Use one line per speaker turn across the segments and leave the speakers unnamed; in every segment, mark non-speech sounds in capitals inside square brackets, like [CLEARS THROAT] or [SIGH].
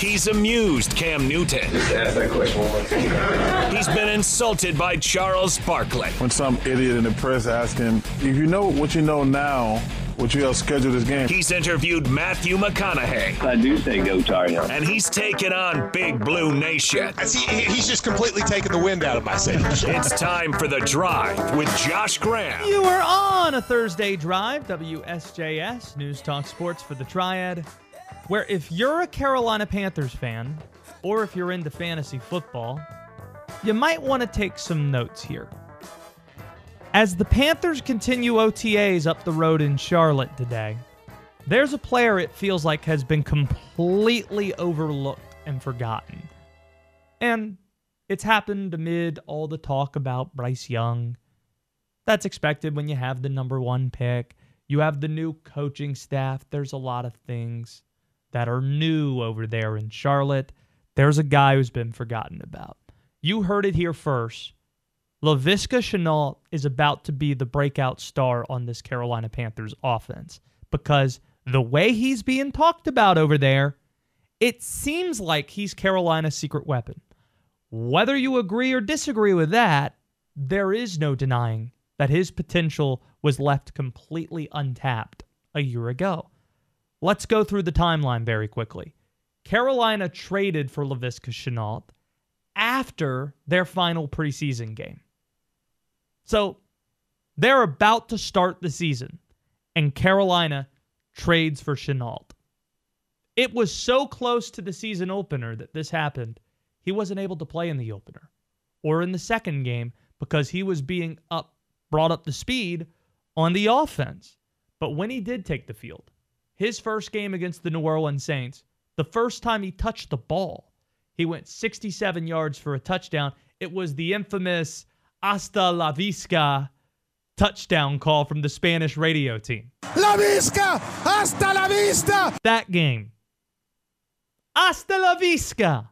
He's amused Cam Newton.
Just ask that question one more time.
He's been insulted by Charles Barkley.
When some idiot in the press asked him, if you know what you know now, would you have scheduled this game?
He's interviewed Matthew McConaughey.
I do say go Tar Heels.
And he's taken on Big Blue Nation.
See, he's just completely taken the wind out of my sails.
It's time for The Drive with Josh Graham.
You are on a Thursday drive, WSJS, News Talk Sports for the Triad, where if you're a Carolina Panthers fan, or if you're into fantasy football, you might want to take some notes here. As the Panthers continue OTAs up the road in Charlotte today, there's a player it feels like has been completely overlooked and forgotten. And it's happened amid all the talk about Bryce Young. That's expected when you have the number one pick. You have the new coaching staff. There's a lot of things that are new over there in Charlotte. There's a guy who's been forgotten about. You heard it here first. Laviska Shenault is about to be the breakout star on this Carolina Panthers offense because the way he's being talked about over there, it seems like he's Carolina's secret weapon. Whether you agree or disagree with that, there is no denying that his potential was left completely untapped a year ago. Let's go through the timeline very quickly. Carolina traded for Laviska Shenault after their final preseason game. So they're about to start the season, and Carolina trades for Shenault. It was so close to the season opener that this happened, he wasn't able to play in the opener or in the second game because he was being up brought up to speed on the offense. But when he did take the field, his first game against the New Orleans Saints, the first time he touched the ball, he went 67 yards for a touchdown. It was the infamous hasta la vista touchdown call from the Spanish radio team.
La Visca! Hasta la vista!
That game. Hasta la vista.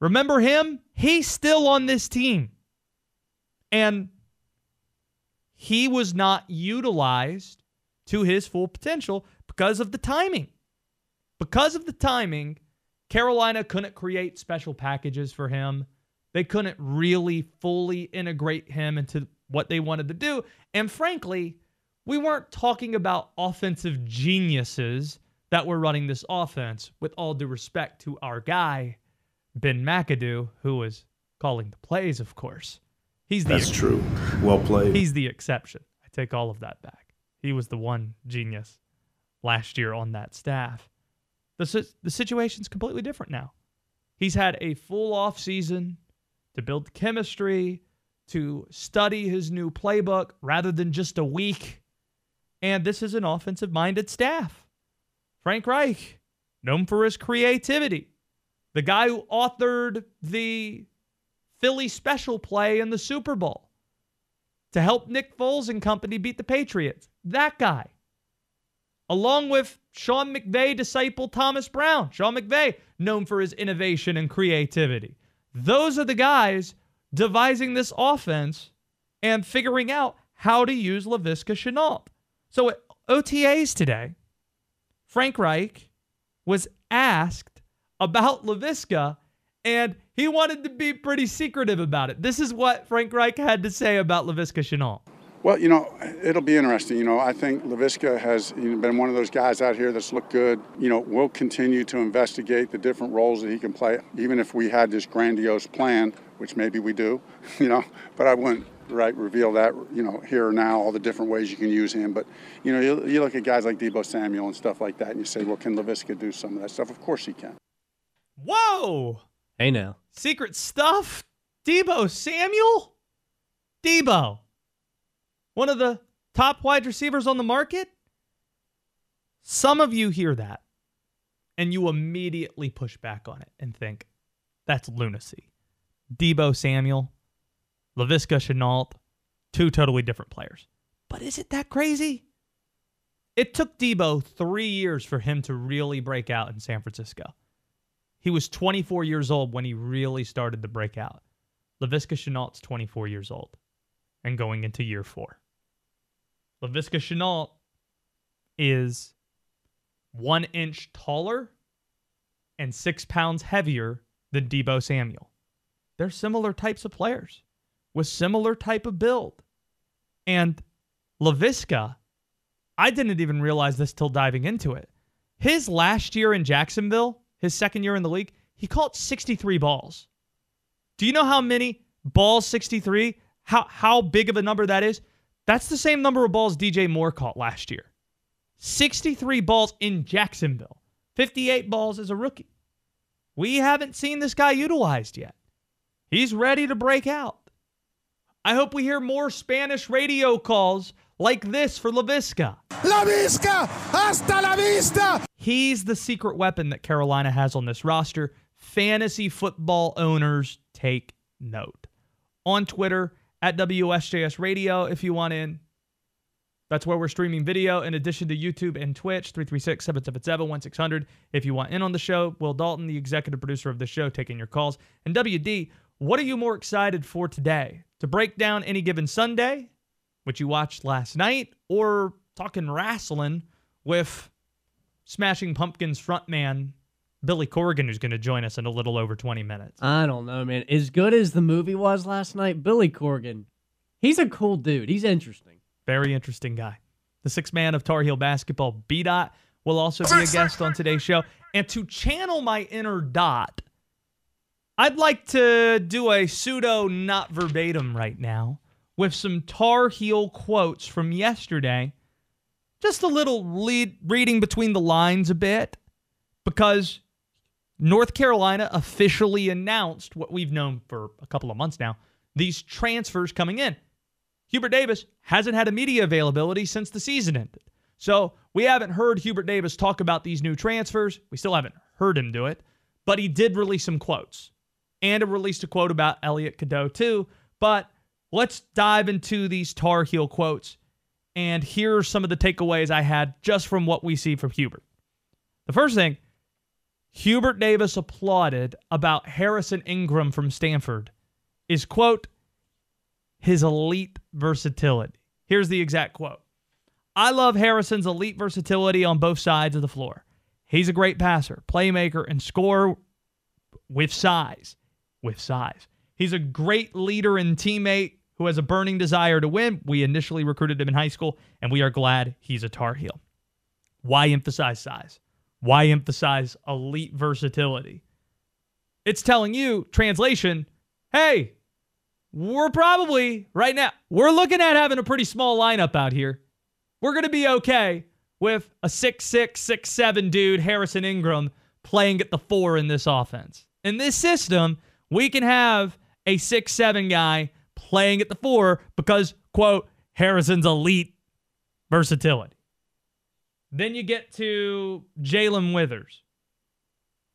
Remember him? He's still on this team. And he was not utilized to his full potential because of the timing. Because of the timing, Carolina couldn't create special packages for him. They couldn't really fully integrate him into what they wanted to do. And frankly, we weren't talking about offensive geniuses that were running this offense, with all due respect to our guy, Ben McAdoo, who was calling the plays, of course. He's the
That's true. Well played.
He's the exception. I take all of that back. He was the one genius last year on that staff. The, the situation's completely different now. He's had a full off season to build chemistry, to study his new playbook rather than just a week. And this is an offensive minded staff. Frank Reich, known for his creativity, the guy who authored the Philly special play in the Super Bowl to help Nick Foles and company beat the Patriots. That guy. Along with Sean McVay disciple Thomas Brown. Sean McVay, known for his innovation and creativity. Those are the guys devising this offense and figuring out how to use Laviska Shenault. So at OTAs today, Frank Reich was asked about Laviska and he wanted to be pretty secretive about it. This is what Frank Reich had to say about Laviska Shenault.
Well, you know, it'll be interesting. You know, I think Laviska has you know, been one of those guys out here that's looked good. You know, we'll continue to investigate the different roles that he can play, even if we had this grandiose plan, which maybe we do, [LAUGHS] you know, but I wouldn't right reveal that you know here or now all the different ways you can use him but you know you, you look at guys like Deebo Samuel and stuff like that and you say well can Laviska do some of that stuff of course he can
Whoa!
Hey now.
Secret stuff? Deebo Samuel? Deebo. One of the top wide receivers on the market? Some of you hear that and you immediately push back on it and think, that's lunacy. Deebo Samuel, Laviska Shenault, two totally different players. But is it that crazy? It took Deebo three years for him to really break out in San Francisco. He was 24 years old when he really started to break out. Laviska Shenault's 24 years old and going into year four. Laviska Shenault is one inch taller and six pounds heavier than Deebo Samuel. They're similar types of players with similar type of build. And Laviska, I didn't even realize this till diving into it. His last year in Jacksonville, his second year in the league, he caught 63 balls. Do you know how many balls 63? How how big of a number that is? That's the same number of balls DJ Moore caught last year. 63 balls in Jacksonville. 58 balls as a rookie. We haven't seen this guy utilized yet. He's ready to break out. I hope we hear more Spanish radio calls like this for Laviska.
La Visca, hasta la vista.
He's the secret weapon that Carolina has on this roster. Fantasy football owners take note. On Twitter, at WSJS Radio, if you want in. That's where we're streaming video in addition to YouTube and Twitch, 336 777 1600. If you want in on the show, Will Dalton, the executive producer of the show, taking your calls. And WD, what are you more excited for today? To break down any given Sunday, which you watched last night, or talking wrestling with Smashing Pumpkins frontman Billy Corgan, who's going to join us in a little over 20 minutes.
I don't know, man. As good as the movie was last night, Billy Corgan, he's a cool dude. He's interesting.
Very interesting guy. The sixth man of Tar Heel basketball, B Dot, will also be a guest on today's show. And to channel my inner Dot, I'd like to do a pseudo not verbatim right now with some Tar Heel quotes from yesterday. Just a little lead, reading between the lines a bit because North Carolina officially announced what we've known for a couple of months now these transfers coming in. Hubert Davis hasn't had a media availability since the season ended. So we haven't heard Hubert Davis talk about these new transfers. We still haven't heard him do it, but he did release some quotes and released a quote about Elliot Cadeau too. But let's dive into these Tar Heel quotes. And here are some of the takeaways I had just from what we see from Hubert. The first thing, Hubert Davis applauded about Harrison Ingram from Stanford is, quote, his elite versatility. Here's the exact quote I love Harrison's elite versatility on both sides of the floor. He's a great passer, playmaker, and scorer with size. With size. He's a great leader and teammate who has a burning desire to win. We initially recruited him in high school, and we are glad he's a Tar Heel. Why emphasize size? Why emphasize elite versatility? It's telling you, translation, hey, we're probably right now, we're looking at having a pretty small lineup out here. We're going to be okay with a six-six, six-seven dude, Harrison Ingram, playing at the four in this offense. In this system, we can have a six-seven guy playing at the four because, quote, Harrison's elite versatility. Then you get to Jae'Lyn Withers.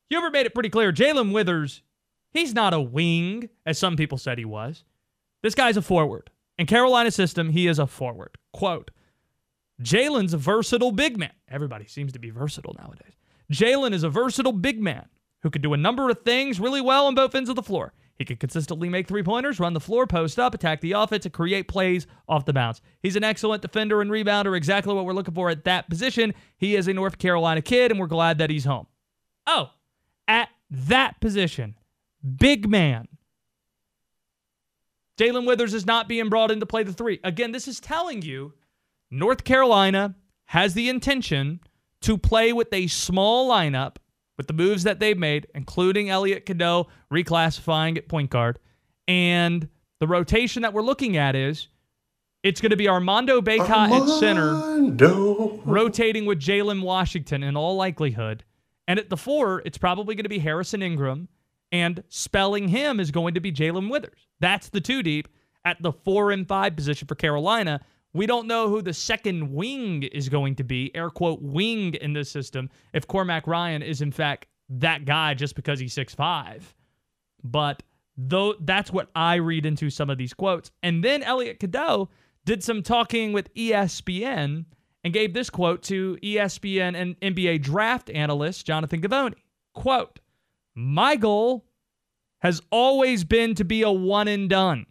Hubert made it pretty clear. Jae'Lyn Withers, he's not a wing, as some people said he was. This guy's a forward. In Carolina system, he is a forward. Quote, Jae'Lyn's a versatile big man. Everybody seems to be versatile nowadays. Jae'Lyn is a versatile big man who can do a number of things really well on both ends of the floor. He can consistently make three pointers, run the floor, post up, attack the offense, and create plays off the bounce. He's an excellent defender and rebounder, exactly what we're looking for at that position. He is a North Carolina kid, and we're glad that he's home. Oh, at that position, big man. Jae'Lyn Withers is not being brought in to play the three. Again, this is telling you North Carolina has the intention to play with a small lineup with the moves that they've made, including Elliot Cadeau reclassifying at point guard. And the rotation that we're looking at is it's going to be Armando Bacot at center, rotating with Jalen Washington in all likelihood. And at the four, it's probably going to be Harrison Ingram, and spelling him is going to be Jae'Lyn Withers. That's the two deep at the four and five position for Carolina. We don't know who the second wing is going to be, air quote, wing in this system, if Cormac Ryan is in fact that guy just because he's six five. But though that's what I read into some of these quotes. And then Elliot Cadeau did some talking with ESPN and gave this quote to ESPN and NBA draft analyst Jonathan Givony. Quote, my goal has always been to be a one and done.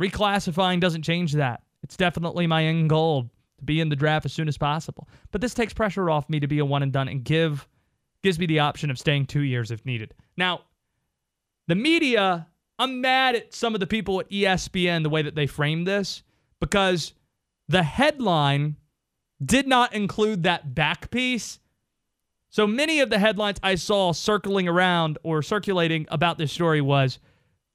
Reclassifying doesn't change that. It's definitely my end goal to be in the draft as soon as possible. But this takes pressure off me to be a one and done and give gives me the option of staying two years if needed. Now, the media, I'm mad at some of the people at ESPN the way that they framed this because the headline did not include that back piece. So many of the headlines I saw circling around or circulating about this story was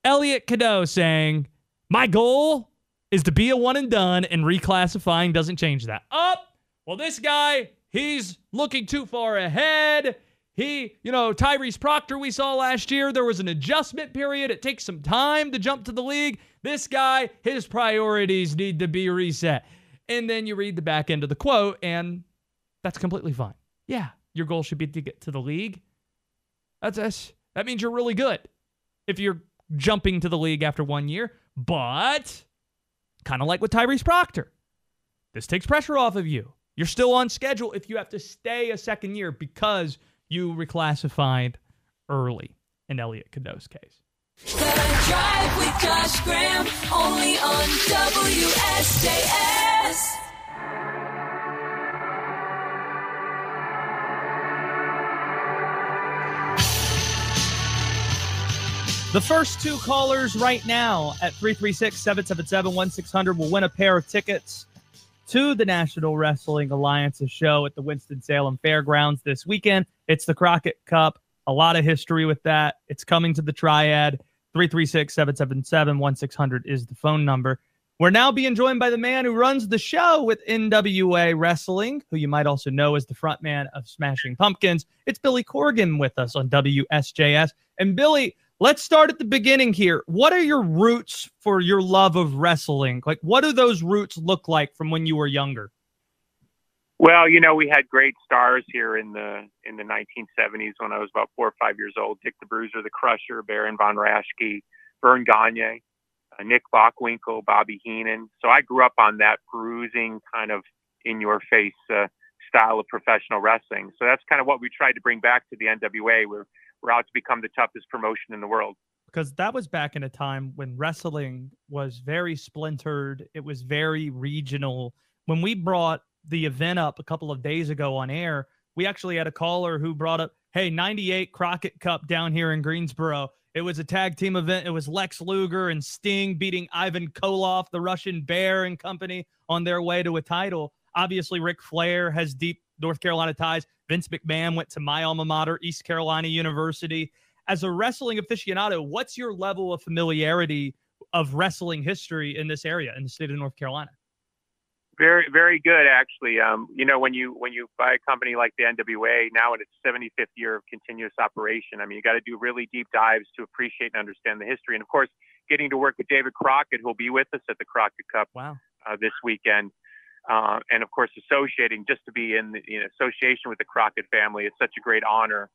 Elliot Cadeau saying, My goal is to be a one and done, and reclassifying doesn't change that. Up. Oh, well, this guy, he's looking too far ahead. He, you know, Tyrese Proctor, we saw last year, there was an adjustment period. It takes some time to jump to the league. This guy, his priorities need to be reset. And then you read the back end of the quote, and that's completely fine. Yeah, your goal should be to get to the league. That's, that's that means you're really good if you're jumping to the league after one year. But kind of like with Tyrese Proctor, this takes pressure off of you. You're still on schedule if you have to stay a second year because you reclassified early in Elliot Cadeau's case.
The
first two callers right now at 336 777 1600 will win a pair of tickets to the National Wrestling Alliance's show at the Winston-Salem Fairgrounds this weekend. It's the Crockett Cup. A lot of history with that. It's coming to the Triad. 336 777 1600 is the phone number. We're now being joined by the man who runs the show with NWA Wrestling, who you might also know as the frontman of Smashing Pumpkins. It's Billy Corgan with us on WSJS. And Billy, let's start at the beginning here. What are your roots for your love of wrestling? Like, what do those roots look like from when you were younger?
Well, you know, we had great stars here in the in the 1970s when I was about four or five years old. Dick the Bruiser, the Crusher, Baron von Raschke, Verne Gagne, uh, Nick Bockwinkel, Bobby Heenan. So I grew up on that bruising kind of in your face uh, style of professional wrestling. So that's kind of what we tried to bring back to the NWA. We're we're out to become the toughest promotion in the world.
Because that was back in a time when wrestling was very splintered, it was very regional. When we brought the event up a couple of days ago on air, we actually had a caller who brought up, hey, 98 Crockett Cup down here in Greensboro. It was a tag team event. It was Lex Luger and Sting beating Ivan Koloff, the Russian Bear and company, on their way to a title. Obviously, Ric Flair has deep North Carolina ties. Vince McMahon went to my alma mater, East Carolina University. As a wrestling aficionado, what's your level of familiarity of wrestling history in this area in the state of North Carolina?
Very, very good, actually. Um, you know, when you when you buy a company like the NWA now in its 75th year of continuous operation, I mean, you got to do really deep dives to appreciate and understand the history. And of course, getting to work with David Crockett, who'll be with us at the Crockett Cup
wow.
uh, this weekend, uh, and of course associating just to be in, the, association with the Crockett family is such a great honor.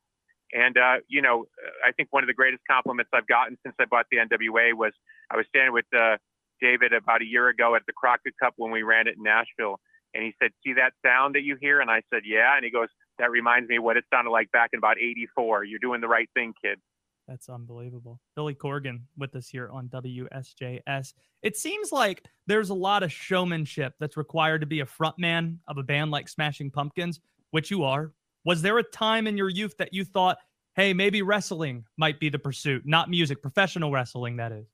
And uh, you know, I think one of the greatest compliments I've gotten since I bought the NWA was I was standing with uh, David about a year ago at the Crockett Cup when we ran it in Nashville, and he said, "See that sound that you hear?" And I said, "Yeah." And he goes, "That reminds me what it sounded like back in about '84. You're doing the right thing, kid."
That's unbelievable. Billy Corgan with us here on WSJS. It seems like there's a lot of showmanship that's required to be a frontman of a band like Smashing Pumpkins, which you are. Was there a time in your youth that you thought, hey, maybe wrestling might be the pursuit, not music, professional wrestling, that is?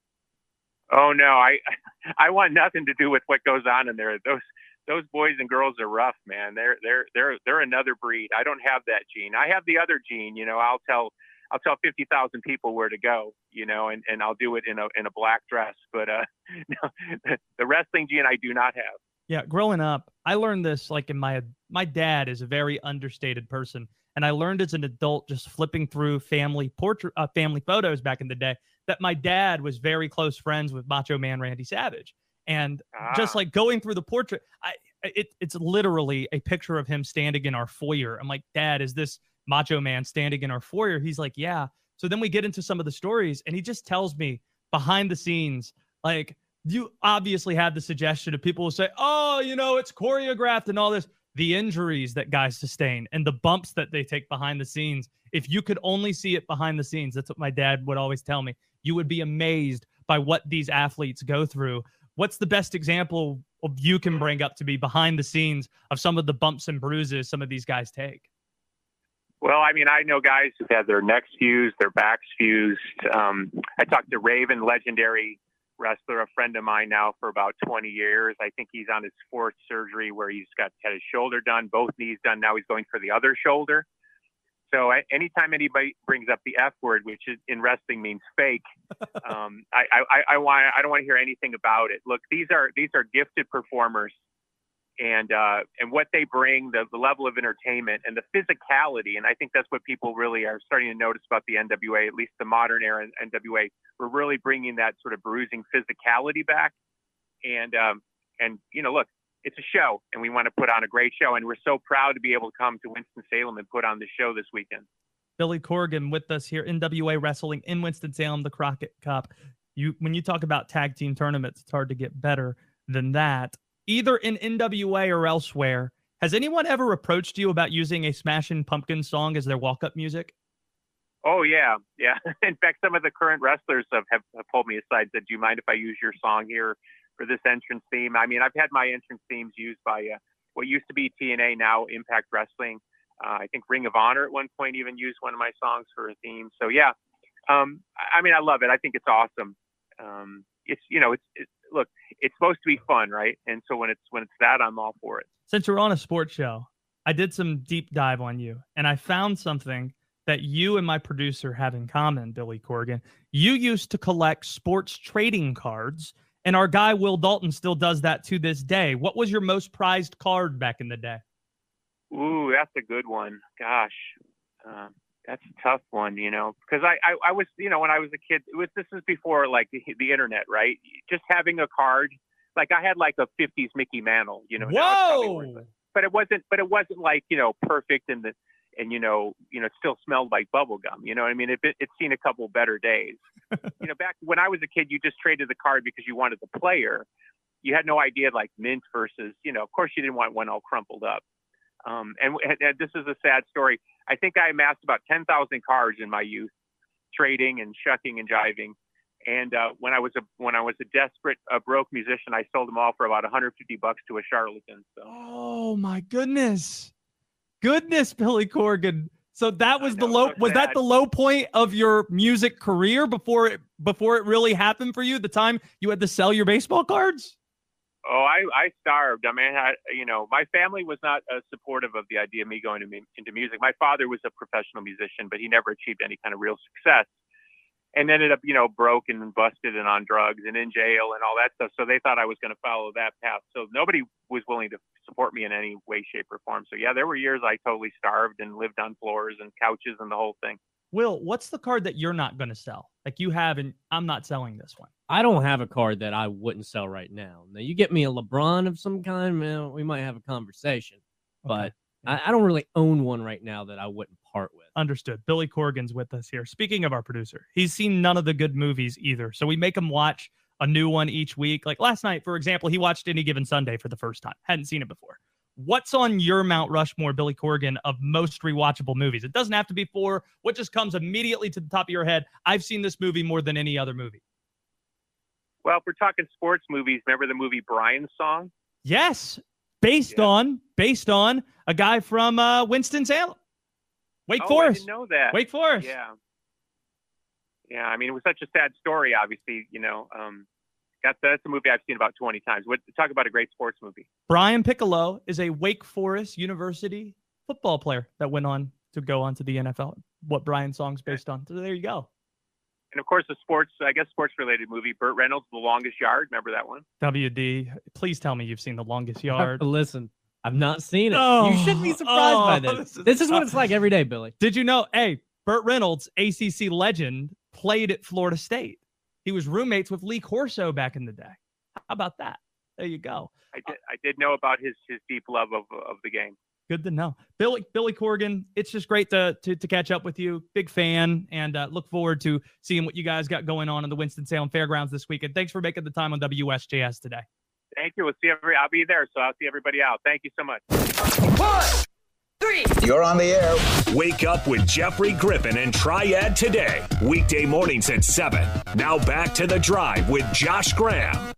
Oh no, I [LAUGHS] I want nothing to do with what goes on in there. Those those boys and girls are rough, man. They're they're they're they're another breed. I don't have that gene. I have the other gene. You know, I'll tell I'll tell 50,000 people where to go, you know, and, and I'll do it in a, in a black dress. But uh, [LAUGHS] no, the wrestling gene I do not have.
Yeah, growing up, I learned this like in my my dad is a very understated person, and I learned as an adult just flipping through family portrait uh, family photos back in the day that my dad was very close friends with Macho Man Randy Savage, and ah. just like going through the portrait, I it, it's literally a picture of him standing in our foyer. I'm like, Dad, is this Macho Man standing in our foyer. He's like, yeah. So then we get into some of the stories, and he just tells me behind the scenes, like, you obviously had the suggestion of people who say, oh, you know, it's choreographed and all this. The injuries that guys sustain and the bumps that they take behind the scenes. If you could only see it behind the scenes, that's what my dad would always tell me. You would be amazed by what these athletes go through. What's the best example of you can bring up to be behind the scenes of some of the bumps and bruises some of these guys take?
Well, I mean, I know guys who've had their necks fused, their backs fused. Um, I talked to Raven, legendary wrestler, a friend of mine now for about 20 years. I think he's on his fourth surgery where he's got had his shoulder done, both knees done. Now he's going for the other shoulder. So I, anytime anybody brings up the F word, which is, in wrestling means fake, [LAUGHS] um, I, I, I want I don't want to hear anything about it. Look, these are these are gifted performers, and uh, and what they bring, the, the level of entertainment and the physicality, and I think that's what people really are starting to notice about the NWA, at least the modern era NWA. We're really bringing that sort of bruising physicality back, and um, and you know, look, it's a show and we want to put on a great show. And we're so proud to be able to come to Winston-Salem and put on the show this weekend.
Billy Corgan with us here, NWA Wrestling in Winston-Salem, the Crockett Cup. You, when you talk about tag team tournaments, it's hard to get better than that, either in NWA or elsewhere. Has anyone ever approached you about using a Smashing Pumpkin song as their walk-up music?
Oh yeah, yeah. [LAUGHS] In fact, some of the current wrestlers have, have, have pulled me aside. and Said, "Do you mind if I use your song here for this entrance theme. I mean, I've had my entrance themes used by uh, what used to be TNA, now Impact Wrestling. Uh, I think Ring of Honor at one point even used one of my songs for a theme. So yeah, um, I mean, I love it. I think it's awesome. Um, it's you know, it's, it's look, it's supposed to be fun, right? And so when it's when it's that, I'm all for it.
Since we're on a sports show, I did some deep dive on you, and I found something that you and my producer have in common, Billy Corgan. You used to collect sports trading cards and our guy Will Dalton still does that to this day. What was your most prized card back in the day?
Ooh, that's a good one. Gosh, um, that's a tough one, you know, because I, I, I was, you know, when I was a kid, it was this is before like the, the internet, right? Just having a card, like I had like a '50s Mickey Mantle, you know.
Whoa!
But it wasn't, but it wasn't like you know perfect and the and you know, you know, it still smelled like bubble gum. You know, I mean, it, it's seen a couple better days. [LAUGHS] you know, back when I was a kid, you just traded the card because you wanted the player. You had no idea like mint versus, you know, of course you didn't want one all crumpled up. Um, and, and this is a sad story. I think I amassed about 10,000 cards in my youth, trading and shucking and jiving. And uh, when I was a when I was a desperate, uh, broke musician, I sold them all for about 150 bucks to a charlatan. So.
Oh my goodness! goodness, Billy Corgan. So that was the low. Was that the low point of your music career before it before it really happened for you? The time you had to sell your baseball cards.
Oh, I, I starved. I mean, I, you know, my family was not uh, supportive of the idea of me going to into music. My father was a professional musician, but he never achieved any kind of real success and ended up, you know, broken and busted and on drugs and in jail and all that stuff. So they thought I was going to follow that path. So nobody was willing to support me in any way, shape, or form. So yeah, there were years I totally starved and lived on floors and couches and the whole thing.
Will, what's the card that you're not going to sell? Like you have, and I'm not selling this one.
I don't have a card that I wouldn't sell right now. Now you get me a LeBron of some kind, man, we might have a conversation. Okay. But I, I don't really own one right now that I wouldn't part with.
Understood. Billy Corgan's with us here. Speaking of our producer, he's seen none of the good movies either. So we make him watch a new one each week. Like last night, for example, he watched Any Given Sunday for the first time. Hadn't seen it before. What's on your Mount Rushmore, Billy Corgan, of most rewatchable movies? It doesn't have to be four. What just comes immediately to the top of your head? I've seen this movie more than any other movie.
Well, if we're talking sports movies, remember the movie Brian's Song?
Yes, based yeah. on based on a guy from uh, Winston Salem, Wake
oh,
Forest.
I didn't know that.
Wake Forest.
Yeah. Yeah, I mean, it was such a sad story. Obviously, you know, um, that's that's a movie I've seen about twenty times. What talk about a great sports movie?
Brian Piccolo is a Wake Forest University football player that went on to go on to the NFL. What Brian song's based on. So there you go.
And of course the sports i guess sports related movie burt reynolds the longest yard. Remember that one?
Wd please tell me you've seen the longest [LAUGHS] yard.
Listen i've not seen it. [LAUGHS] Oh, you shouldn't be surprised oh, by this. this is what it's [LAUGHS] like every day billy.
Did you know hey burt reynolds acc legend played at florida state he was roommates with lee corso back in the day how about that there you go
i did i did know about his his deep love of of the game
Good to know. Billy Billy Corgan, it's just great to to, to catch up with you. Big fan, and uh, look forward to seeing what you guys got going on in the Winston Salem Fairgrounds this weekend. Thanks for making the time on WSJS today.
Thank you. We'll see every. I'll be there, so I'll see everybody out. Thank you so much.
One, three.
You're on the air. Wake up with Jeffrey Griffin and Triad today, weekday mornings at seven. Now back to the drive with Josh Graham.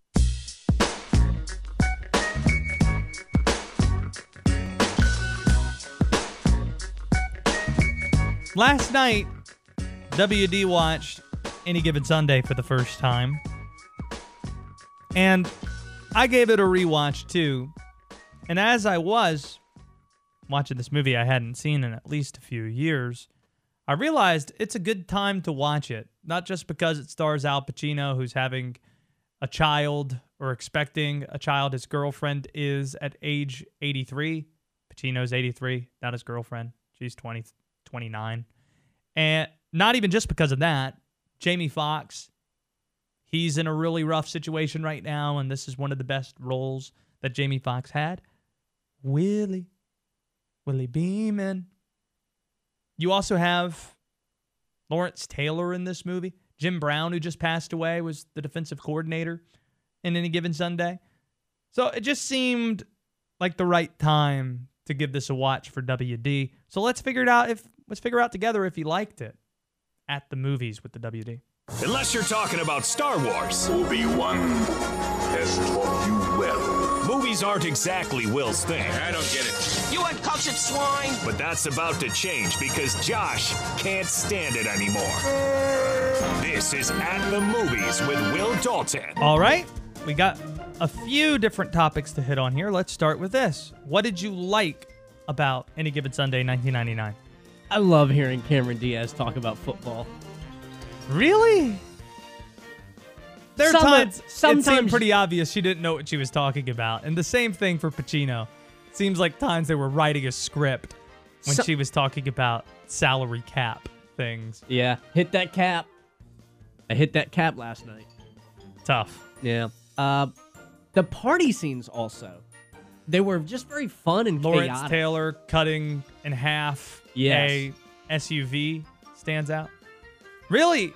Last night, WD watched Any Given Sunday for the first time. And I gave it a rewatch too. And as I was watching this movie I hadn't seen in at least a few years, I realized it's a good time to watch it. Not just because it stars Al Pacino, who's having a child or expecting a child. His girlfriend is at age 83. Pacino's 83, not his girlfriend. She's 20, 29. And not even just because of that, Jamie Foxx, he's in a really rough situation right now, and this is one of the best roles that Jamie Foxx had. Willie, Willie Beeman. You also have Lawrence Taylor in this movie. Jim Brown, who just passed away, was the defensive coordinator in any given Sunday. So it just seemed like the right time to give this a watch for WD. So let's figure it out if let's figure out together if you liked it at the movies with the WD.
Unless you're talking about Star Wars.
Obi-Wan has taught you well.
Movies aren't exactly Will's thing.
I don't get it.
You uncultured swine!
But that's about to change because Josh can't stand it anymore. This is At the Movies with Will Dalton.
All right, we got a few different topics to hit on here. Let's start with this. What did you like about Any Given Sunday 1999?
I love hearing Cameron Diaz talk about football.
Really? There are
Some-
times it seemed pretty obvious she didn't know what she was talking about. And the same thing for Pacino. Seems like times they were writing a script when
So-
she was talking about salary cap things.
Yeah, hit that cap. I hit that cap last night.
Tough.
Yeah. Uh, the party scenes also. They were just very fun and
Lawrence
chaotic.
Taylor cutting in half
Yes.
a SUV stands out. Really,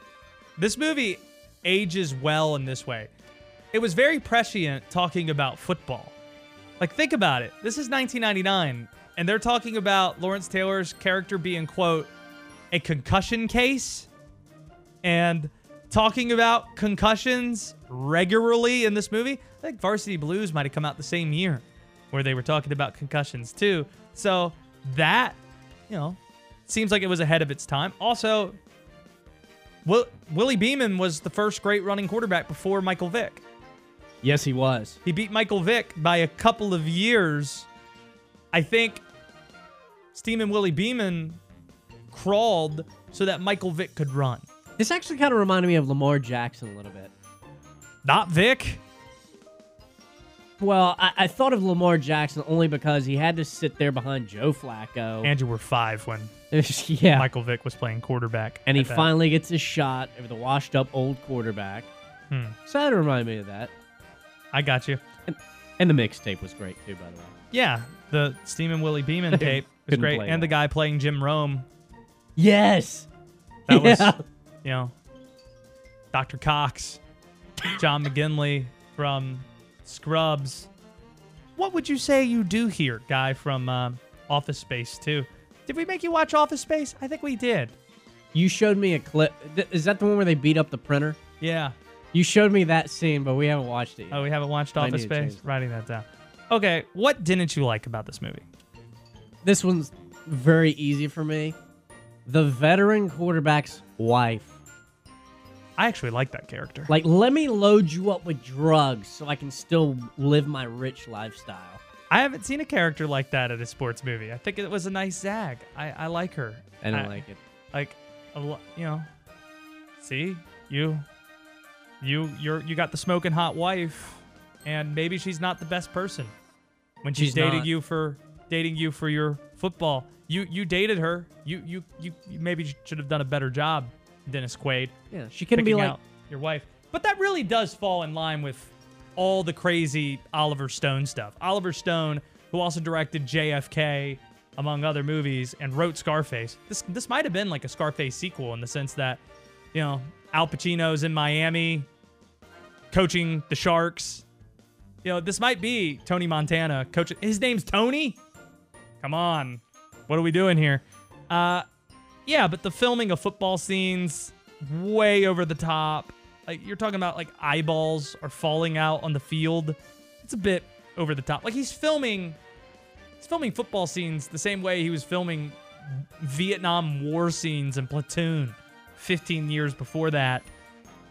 this movie ages well in this way. It was very prescient talking about football. Like, think about it. This is 1999, and they're talking about Lawrence Taylor's character being, quote, a concussion case, and talking about concussions regularly in this movie. I think Varsity Blues might have come out the same year where they were talking about concussions too. So that, you know, seems like it was ahead of its time. Also, Will, Willie Beeman was the first great running quarterback before Michael Vick.
Yes, he was.
He beat Michael Vick by a couple of years. I think Steamin' Willie Beeman crawled so that Michael Vick could run.
This actually kind of reminded me of Lamar Jackson a little bit.
Not Vick.
Well, I, I thought of Lamar Jackson only because he had to sit there behind Joe Flacco.
And you were five when [LAUGHS]
yeah.
Michael Vick was playing quarterback.
and he
at that.
finally gets his shot over the washed up old quarterback.
Hmm.
So that reminded me of that.
I got you.
And, and the mixtape was great too, by the way.
Yeah, the Steamin' Willie Beeman [LAUGHS] tape was great, and the guy playing Jim Rome.
Yes.
That was, you know, Dr. Cox, John McGinley from Scrubs. What would you say you do here, guy from uh, Office Space too? Did we make you watch Office Space? I think we did.
You showed me a clip. Is that the one where they beat up the printer?
Yeah.
You showed me that scene, but we haven't watched it yet.
Oh, we haven't watched Office
need to change
Space. Writing that down. Okay, what didn't you like about this movie?
This one's very easy for me. The veteran quarterback's wife.
I actually like that character.
Like, let me load you up with drugs so I can still live my rich lifestyle.
I haven't seen a character like that in a sports movie. I think it was a nice zag. I, I like her.
And I don't like it.
Like, you know, see you, you, you're you got the smoking hot wife, and maybe she's not the best person when she's,
She's
dating
not.
you for dating you for your football. You you dated her. You you you, you maybe should have done a better job, Dennis Quaid.
Yeah, she couldn't be like-
your wife. But that really does fall in line with all the crazy Oliver Stone stuff. Oliver Stone, who also directed JFK, among other movies, and wrote Scarface. This this might have been like a Scarface sequel in the sense that, you know, Al Pacino's in Miami, coaching the Sharks. You know, this might be Tony Montana coaching. His name's Tony. Come on, what are we doing here? Uh, yeah, but the filming of football scenes way over the top. Like you're talking about like eyeballs are falling out on the field. It's a bit over the top. Like he's filming he's filming football scenes the same way he was filming Vietnam War scenes and Platoon 15 years before that.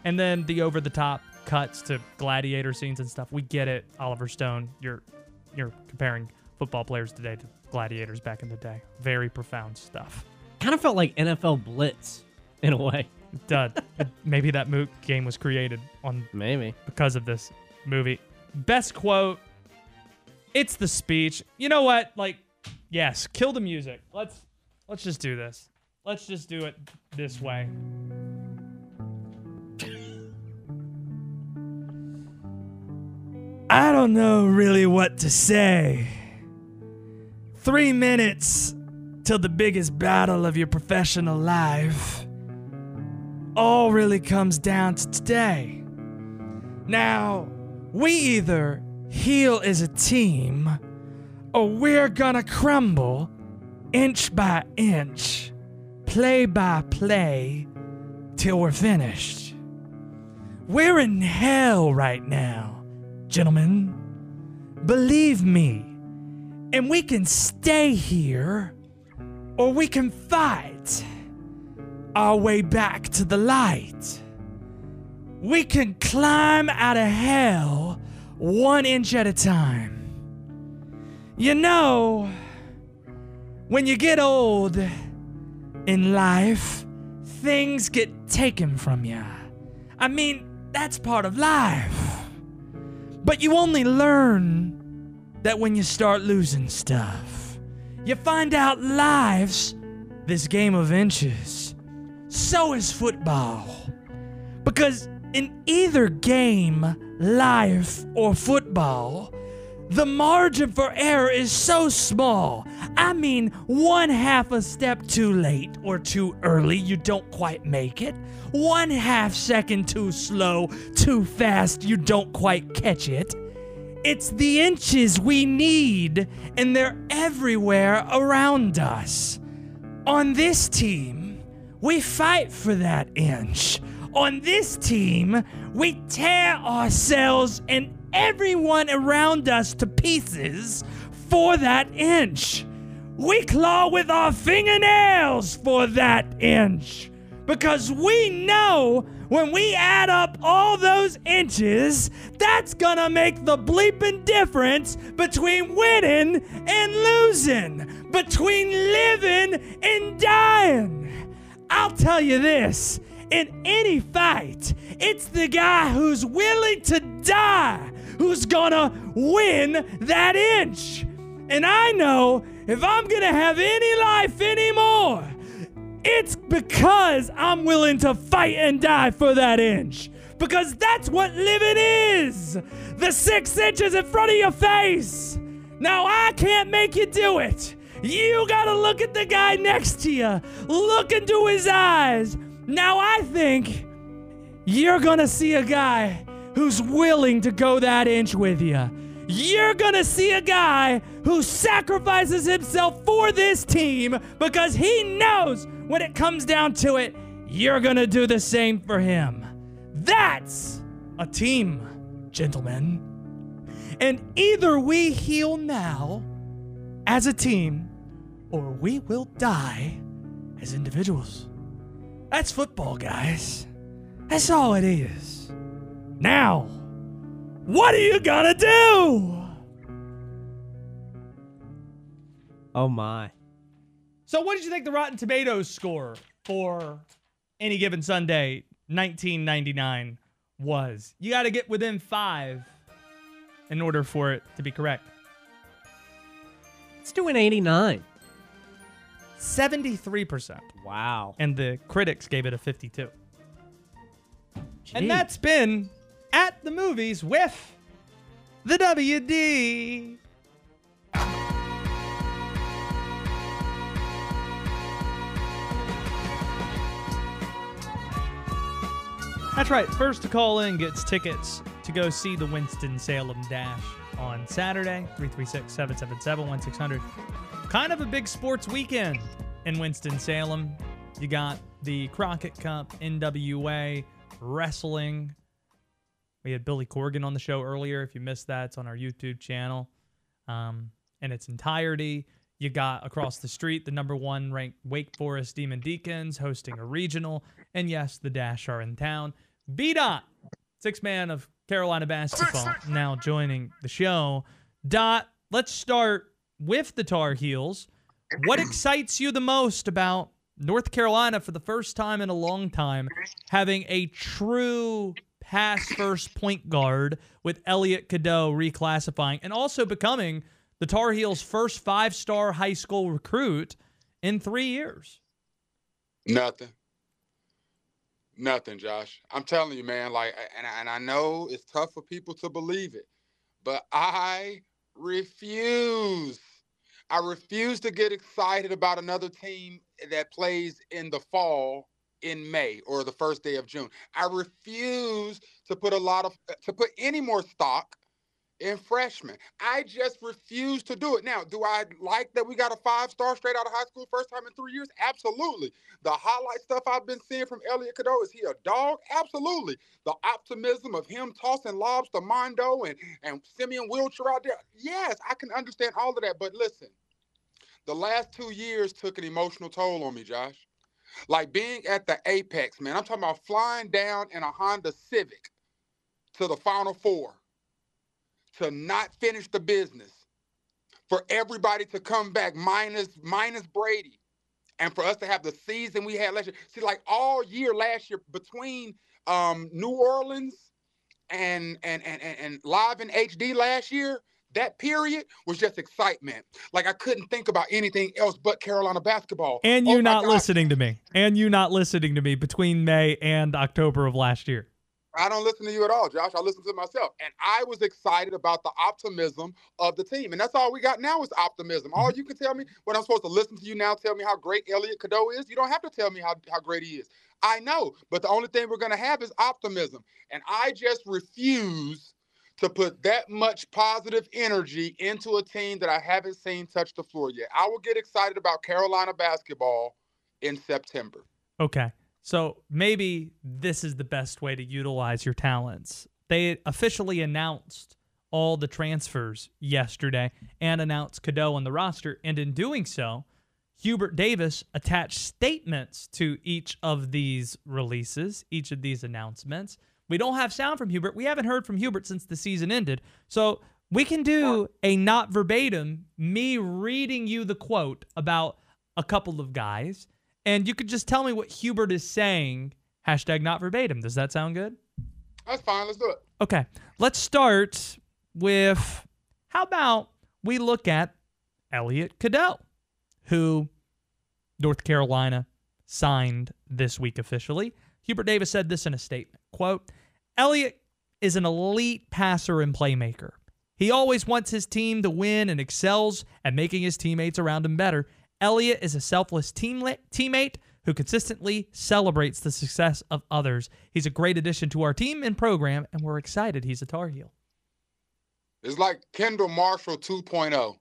And then the over the top cuts to gladiator scenes and stuff. We get it, Oliver Stone. You're you're comparing football players today to gladiators back in the day. Very profound stuff.
Kind of felt like NFL Blitz in a way. [LAUGHS]
Dud. Maybe that mo- game was created on
Maybe.
because of this movie. Best quote. It's the speech. You know what? Like, yes, kill the music. Let's let's just do this. Let's just do it this way. I don't know really what to say. Three minutes till the biggest battle of your professional life. All really comes down to today. Now, we either heal as a team, or we're gonna crumble inch by inch, play by play, till we're finished. We're in hell right now, gentlemen. Believe me. And we can stay here, or we can fight our way back to the light. We can climb out of hell one inch at a time. You know, when you get old in life, things get taken from you. I mean, that's part of life. But you only learn that when you start losing stuff. You find out life's this game of inches. So is football. Because in either game, life or football, the margin for error is so small. I mean, one half a step too late or too early, you don't quite make it. One half second too slow, too fast, you don't quite catch it. It's the inches we need, and they're everywhere around us. On this team, we fight for that inch. On this team, we tear ourselves and everyone around us to pieces for that inch. We claw with our fingernails for that inch. Because we know when we add up all those inches, that's gonna make the bleeping difference between winning and losing, between living and dying. I'll tell you this in any fight, it's the guy who's willing to die who's gonna win that inch. And I know if I'm gonna have any life anymore, it's because I'm willing to fight and die for that inch. Because that's what living is the six inches in front of your face. Now, I can't make you do it. You gotta look at the guy next to you, look into his eyes. Now, I think you're gonna see a guy who's willing to go that inch with you. You're gonna see a guy who sacrifices himself for this team because he knows when it comes down to it, you're gonna do the same for him. That's a team, gentlemen. And either we heal now as a team, or we will die as individuals. That's football, guys. That's all it is. Now, what are you gonna do?
Oh my.
So, what did you think the Rotten Tomatoes score for any given Sunday, 1999, was? You got to get within five in order for it to be correct.
Let's do an 89.
73%.
Wow.
And the critics gave it a 52.
Gee.
And that's been at the movies with the WD. That's right. First to call in gets tickets to go see the Winston-Salem Dash on Saturday, 336-777-1600. Kind of a big sports weekend in Winston-Salem. You got the Crockett Cup, NWA, wrestling. We had Billy Corgan on the show earlier. If you missed that, it's on our YouTube channel um, in its entirety. You got across the street the number one ranked Wake Forest Demon Deacons hosting a regional. And yes, the Dash are in town. B Dot, six man of Carolina basketball, now joining the show. Dot, let's start with the Tar Heels. What excites you the most about North Carolina for the first time in a long time having a true pass first point guard with Elliot Cadeau reclassifying and also becoming the Tar Heels' first five star high school recruit in three years?
Nothing. Nothing, Josh. I'm telling you, man. Like, and and I know it's tough for people to believe it, but I refuse. I refuse to get excited about another team that plays in the fall in May or the first day of June. I refuse to put a lot of to put any more stock in freshmen. I just refuse to do it. Now, do I like that we got a five star straight out of high school first time in three years? Absolutely. The highlight stuff I've been seeing from Elliot Cadeau is he a dog? Absolutely. The optimism of him tossing lobs to Mondo and, and Simeon Wilcher out there. Yes, I can understand all of that. But listen, the last two years took an emotional toll on me, Josh. Like being at the apex, man. I'm talking about flying down in a Honda Civic to the Final Four to not finish the business, for everybody to come back minus minus Brady, and for us to have the season we had last year. See, like all year last year between um, New Orleans and and and and, and live in HD last year, that period was just excitement. Like I couldn't think about anything else but Carolina basketball.
And you oh not God. listening to me. And you not listening to me between May and October of last year.
I don't listen to you at all, Josh. I listen to myself. And I was excited about the optimism of the team. And that's all we got now is optimism. All mm-hmm. you can tell me when I'm supposed to listen to you now tell me how great Elliot Cadeau is. You don't have to tell me how, how great he is. I know. But the only thing we're going to have is optimism. And I just refuse to put that much positive energy into a team that I haven't seen touch the floor yet. I will get excited about Carolina basketball in September.
Okay. So maybe this is the best way to utilize your talents. They officially announced all the transfers yesterday and announced Cadeau on the roster. And in doing so, Hubert Davis attached statements to each of these releases, each of these announcements. We don't have sound from Hubert. We haven't heard from Hubert since the season ended. So we can do a not verbatim, me reading you the quote about a couple of guys and you could just tell me what Hubert is saying. Hashtag not verbatim. Does that sound good?
That's fine. Let's do it.
Okay. Let's start with how about we look at Elliot Cadeau, who North Carolina signed this week officially. Hubert Davis said this in a statement. Quote, Elliot is an elite passer and playmaker. He always wants his team to win and excels at making his teammates around him better. Elliot is a selfless team teammate who consistently celebrates the success of others. He's a great addition to our team and program, and we're excited he's a Tar Heel.
It's like Kendall Marshall 2.0,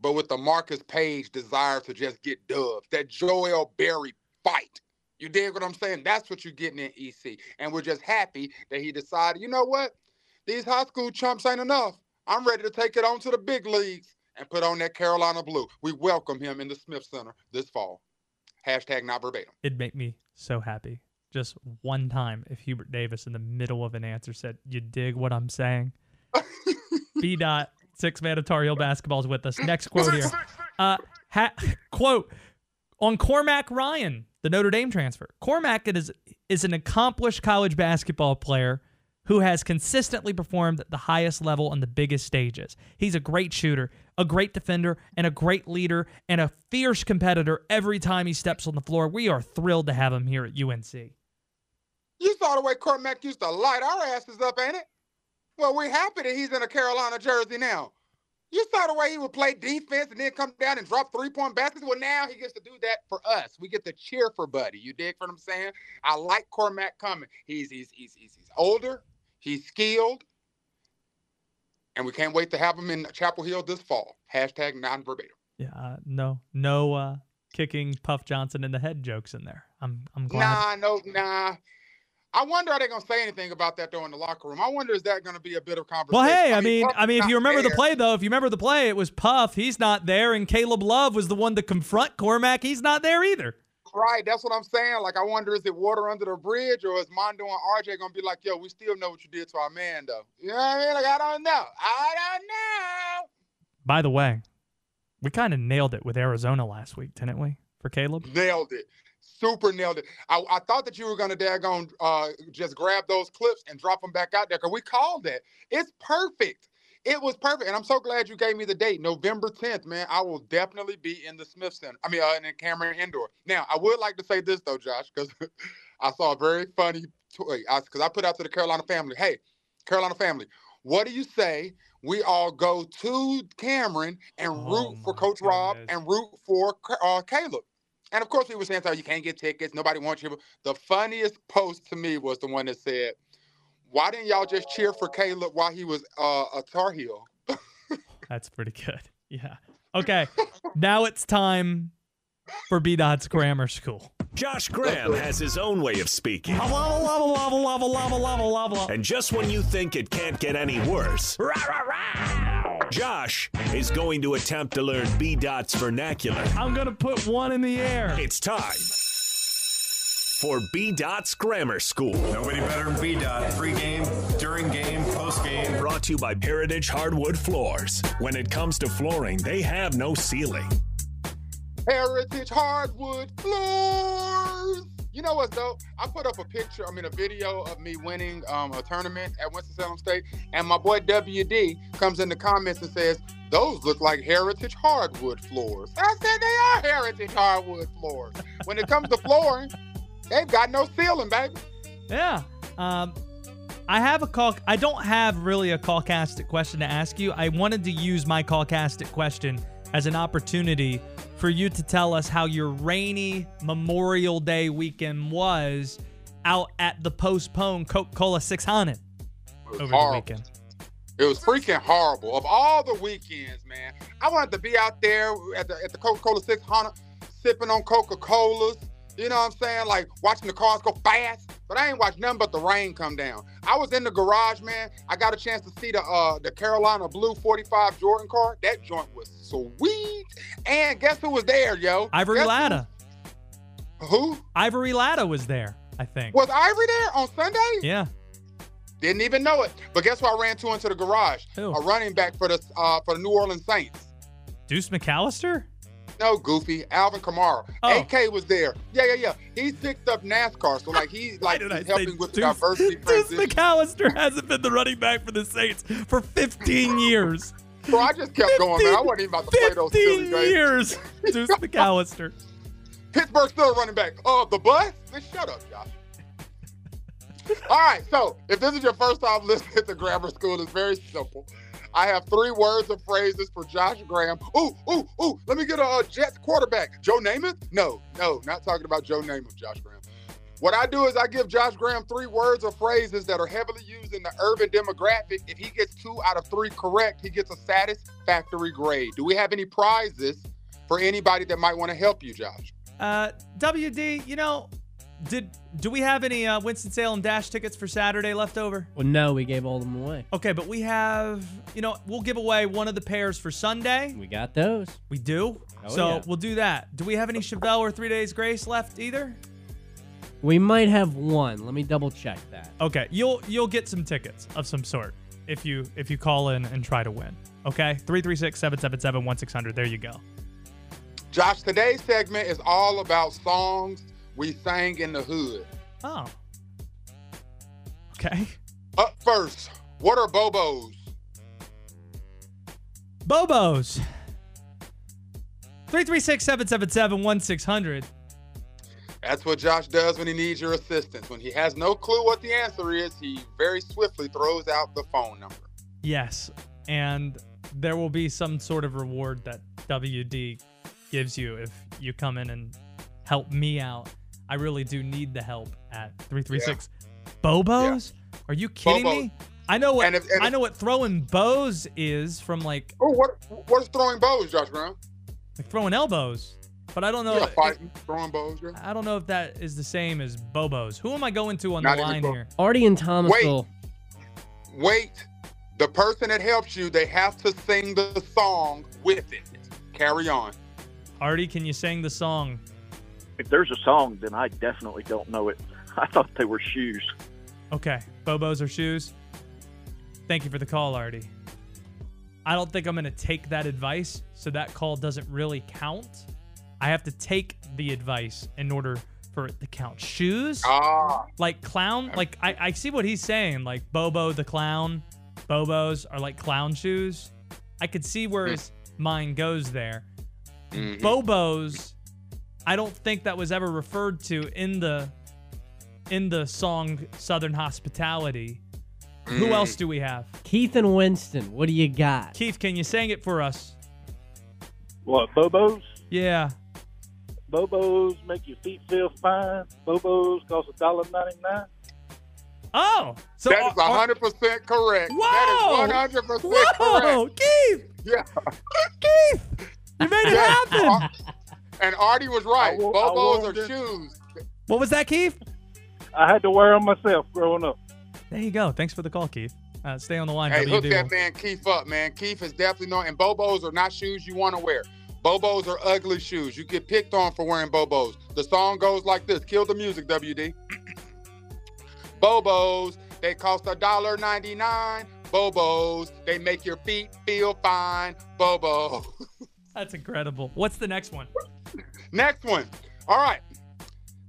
but with the Marcus Paige desire to just get dubs. That Joel Berry fight. You dig what I'm saying? That's what you're getting in EC. And we're just happy that he decided, you know what? These high school chumps ain't enough. I'm ready to take it on to the big leagues and put on that Carolina blue. We welcome him in the Smith Center this fall. Hashtag not verbatim.
It'd make me so happy. Just one time if Hubert Davis in the middle of an answer said, You dig what I'm saying? [LAUGHS] B dot six man of Tar Heel basketball is with us. Next quote here. Uh ha- quote on Cormac Ryan, the Notre Dame transfer. Cormac is is an accomplished college basketball player who has consistently performed at the highest level on the biggest stages. He's a great shooter, a great defender, and a great leader, and a fierce competitor every time he steps on the floor. We are thrilled to have him here at UNC.
You saw the way Cormac used to light our asses up, ain't it? Well, we're happy that he's in a Carolina jersey now. You saw the way he would play defense and then come down and drop three point baskets. Well, now he gets to do that for us. We get to cheer for Buddy. You dig what I'm saying? I like Cormac coming. He's he's he's he's, he's older. He's skilled, and we can't wait to have him in Chapel Hill this fall. Hashtag non verbatim.
Yeah, uh, no, no uh, kicking Puff Johnson in the head jokes in there. I'm, I'm glad.
Nah, no, nah. I wonder are they gonna say anything about that though in the locker room? I wonder is that gonna be a bit of conversation?
Well, hey, I mean, I mean, if you remember the play though, if you remember the play, it was Puff. He's not there, and Caleb Love was the one to confront Cormac. He's not there either.
Right, that's what I'm saying. Like, I wonder is it water under the bridge, or is Mondo and RJ gonna be like, "Yo, we still know what you did to our man, though." You know what I mean? Like, I don't know. I don't know.
By the way, we kind of nailed it with Arizona last week, didn't we? For Caleb.
Nailed it. Super nailed it. I, I thought that you were gonna daggone uh, just grab those clips and drop them back out there because we called that. It's perfect. It was perfect, and I'm so glad you gave me the date, November 10th. Man, I will definitely be in the Smith Center. I mean, uh, in the Cameron Indoor. Now, I would like to say this though, Josh, because [LAUGHS] I saw a very funny tweet. Because I put out to the Carolina family, hey, Carolina family, what do you say we all go to Cameron and
Oh
root for Coach Rob and root for uh, Caleb? And of course, we were saying, "So you can't get tickets. Nobody wants you." The funniest post to me was the one that said, "Why didn't y'all just cheer for Caleb while he was uh, a Tar Heel?" [LAUGHS]
That's pretty good. Yeah. Okay. now it's time for B Dot's Grammar School.
Josh Graham has his own way of speaking.
Lava, lava, lava, lava, lava, lava, lava.
And just when you think it can't get any worse, Josh is going to attempt to learn B Dot's vernacular.
I'm gonna put one in the air.
It's time for B Dot's Grammar School.
Nobody better than B Dot. Pre-game, during game, post game.
Brought to you by Heritage Hardwood Floors. When it comes to flooring, they have no ceiling.
Heritage hardwood floors. You know what though? I put up a picture, I mean a video of me winning um, a tournament at Winston-Salem State, and my boy WD comes in the comments and says, "Those look like heritage hardwood floors." I said they are heritage hardwood floors. When it comes to flooring, they've got no ceiling, baby.
Yeah. Um, I have a call. I don't have really a caucastic question to ask you. I wanted to use my caucastic question as an opportunity for you to tell us how your rainy Memorial Day weekend was out at the postponed Coca-Cola 600 over the weekend.
It was freaking horrible. Of all the weekends, man, I wanted to be out there at the at the Coca-Cola 600, sipping on Coca-Colas. You know what I'm saying? Like watching the cars go fast. But I ain't watched nothing but the rain come down. I was in the garage, man. I got a chance to see the uh the Carolina Blue 45 Jordan car. That joint was sweet. And guess who was there, yo?
Ivory
Guess who-
Latta.
Who?
Ivory Latta was there, I think.
Was Ivory there on Sunday?
Yeah.
Didn't even know it. But guess who I ran to into the garage?
Who?
A running back for the uh for the New Orleans Saints.
Deuce McAllister?
No, Goofy. Alvin Kamara.
Oh.
AK was there. Yeah, yeah, yeah. He picked up NASCAR, so like he's [LAUGHS] like he's helping with the
Deuce-
diversity [LAUGHS]
Deuce. McAllister hasn't been the running back for the Saints for 15 [LAUGHS] years.
Bro, I just kept going, man. I wasn't even about to play those silly
15
games.
years. Deuce McAllister.
Pittsburgh still running back. Oh, the bus? Man, shut up, Josh. All right, so if this is your first time listening to Grammar School, it's very simple. I have three words or phrases for Josh Graham. Ooh, ooh, ooh, let me get a, uh Jets quarterback. Joe Namath? No, no, not talking about Joe Namath, Josh Graham. What I do is I give Josh Graham three words or phrases that are heavily used in the urban demographic. If he gets two out of three correct, he gets a satisfactory grade. Do we have any prizes for anybody that might want to help you, Josh?
Uh, WD, you know, did do we have any uh, Winston Salem Dash tickets for Saturday left over?
Well, no, we gave all of them away.
Okay, but we have, you know, we'll give away one of the pairs for Sunday.
We got those.
We do.
Oh,
so
yeah.
we'll do that. Do we have any Chevelle or Three Days Grace left either?
We might have one. Let me double check that.
Okay, you'll you'll get some tickets of some sort if you if you call in and try to win. Okay, 336-777-1600. There you go.
Josh, today's segment is all about songs we sang in the hood.
Oh. Okay.
Up first, what are Bobos?
Bobos. 336-777-1600.
That's what Josh does when he needs your assistance. When he has no clue what the answer is, he very swiftly throws out the phone number.
Yes, and there will be some sort of reward that WD gives you if you come in and help me out. I really do need the help at 336 Bobos? Are you kidding
Bobos.
me? I know what
And if- and
I know what throwing bows is from like
Oh, what what is throwing bows, Josh Brown?
like throwing elbows. but I don't know.
Yeah, fighting, throwing bows. Yeah.
I don't know if that is the same as Bobo's. Who am I going to on
Not
the line
close.
here?
Artie and Thomasville.
Wait, the person that helps you, they have to sing the song with it. Carry on.
Artie, can you sing the song?
If there's a song, then I definitely don't know it. [LAUGHS] I thought they were shoes.
Okay, Bobo's or shoes. Thank you for the call, Artie. I don't think I'm going to take that advice, so that call doesn't really count. I have to take the advice in order for it to count. Shoes?
Ah.
Like clown? Like, I, I see what he's saying. Like, Bobo the clown. Bobos are like clown shoes. I could see where his mind goes there.
Mhm.
Bobos, I don't think that was ever referred to in the in the song Southern Hospitality. Who
Mm.
else do we have?
Keith and Winston, what do you got?
Keith, can you sing it for us?
What, Bobos?
Yeah.
Bobos make your feet feel fine. Bobos cost a dollar ninety nine.
Oh, so
that is hundred percent correct.
Whoa!
That is one hundred percent
Whoa,
correct.
Keith!
Yeah.
Keith! You made it happen!
Ar- And Artie was right.
I wo- I
Bobos are
them.
shoes.
What was that, Keith?
I had to wear them myself growing up.
There you go. Thanks for the call, Keith. Uh, stay on the line.
Hey, hook
WD.
that man Keith up, man. Keith is definitely not. And Bobos are not shoes you want to wear. Bobos are ugly shoes. You get picked on for wearing Bobos. The song goes like this. Kill the music, WD. [CLEARS THROAT] Bobos, they cost a dollar ninety-nine. Bobos, they make your feet feel fine. Bobo. [LAUGHS]
That's incredible. What's the next one?
Next one. All right.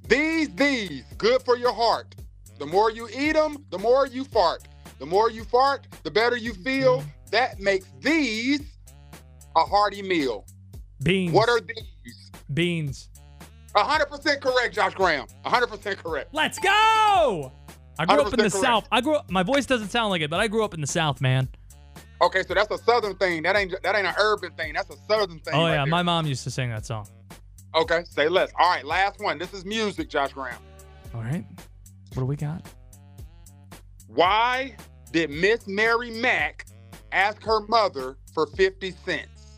These, these, good for your heart. The more you eat them, the more you fart. The more you fart, the better you feel. That makes these a hearty meal.
Beans.
What are these?
Beans.
100% correct, Josh Graham. 100% correct.
Let's go! I grew up in the
correct.
South. I grew up. My voice doesn't sound like it, but I grew up in the South, man.
Okay, so that's a southern thing. That ain't that ain't an urban thing. That's a southern thing.
Oh
right
yeah,
there.
my mom used to sing that song.
Okay, say less. All right, last one. This is music, Josh Graham.
All right. What do we got?
Why did Miss Mary Mack ask her mother for 50 cents?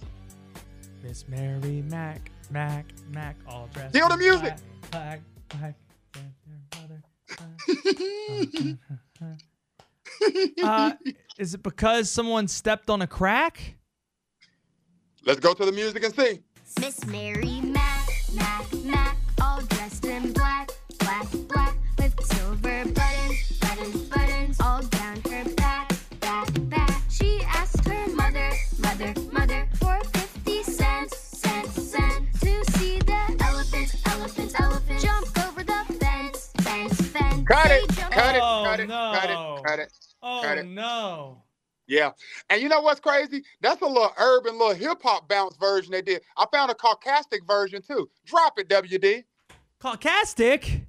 Miss Mary Mac, Mac, Mac, all dressed.
Kill the music.
Black, black, black. [LAUGHS] uh, is it because someone stepped on a crack?
Let's go to the music and see.
Miss Mary
Cut it, cut it,
Oh,
cut it,
no.
cut it, cut it.
Oh
Cut it.
no!
Yeah. And you know what's crazy? That's a little urban, little hip hop bounce version they did. I found a sarcastic version too. Drop it, WD.
Caucastic.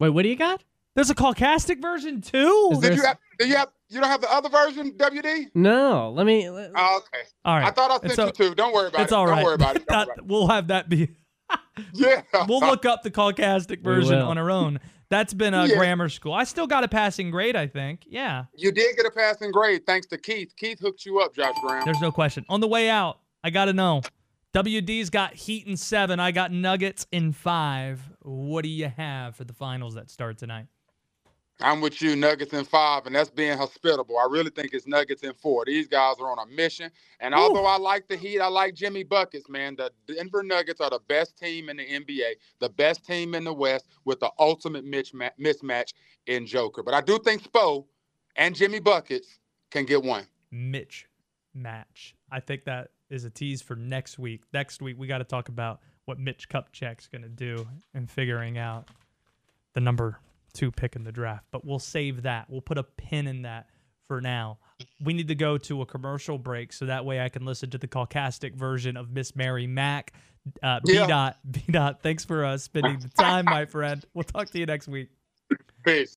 Wait, what do you got?
There's a caucastic version too.
Is
Did
there
you have, do you have you don't have the other version, WD?
No, let me. let-
Oh, okay.
All right.
I thought I
It's
sent you
o-
two. Don't worry about
It's
it.
all
Don't worry about it. Don't [LAUGHS] worry
That-
about
we'll have that be. [LAUGHS]
Yeah. [LAUGHS]
We'll look up the caucastic version on our own. That's been a
Yeah.
grammar school. I still got a passing grade, I think. Yeah.
You did get a passing grade thanks to Keith. Keith hooked you up, Josh Graham.
There's no question. On the way out, I got to know. WD's got Heat in seven. I got Nuggets in five. What do you have for the finals that start tonight?
I'm with you, Nuggets in five, and that's being hospitable. I really think it's Nuggets in four. These guys are on a mission. And although I like the Heat, I like Jimmy Buckets, man. The Denver Nuggets are the best team in the NBA, the best team in the West, with the ultimate misma- mismatch in Joker. But I do think Spo and Jimmy Buckets can get one.
Mitch match. I think that is a tease for next week. Next week, we got to talk about what Mitch Kupchak's going to do and figuring out the number two pick in the draft. But we'll save that. We'll put a pin in that for now. We need to go to a commercial break so that way I can listen to the caucastic version of Miss Mary Mack. Uh, B
Yeah.
dot B dot. Thanks for uh, spending the time, my friend. We'll talk to you next week.
Peace.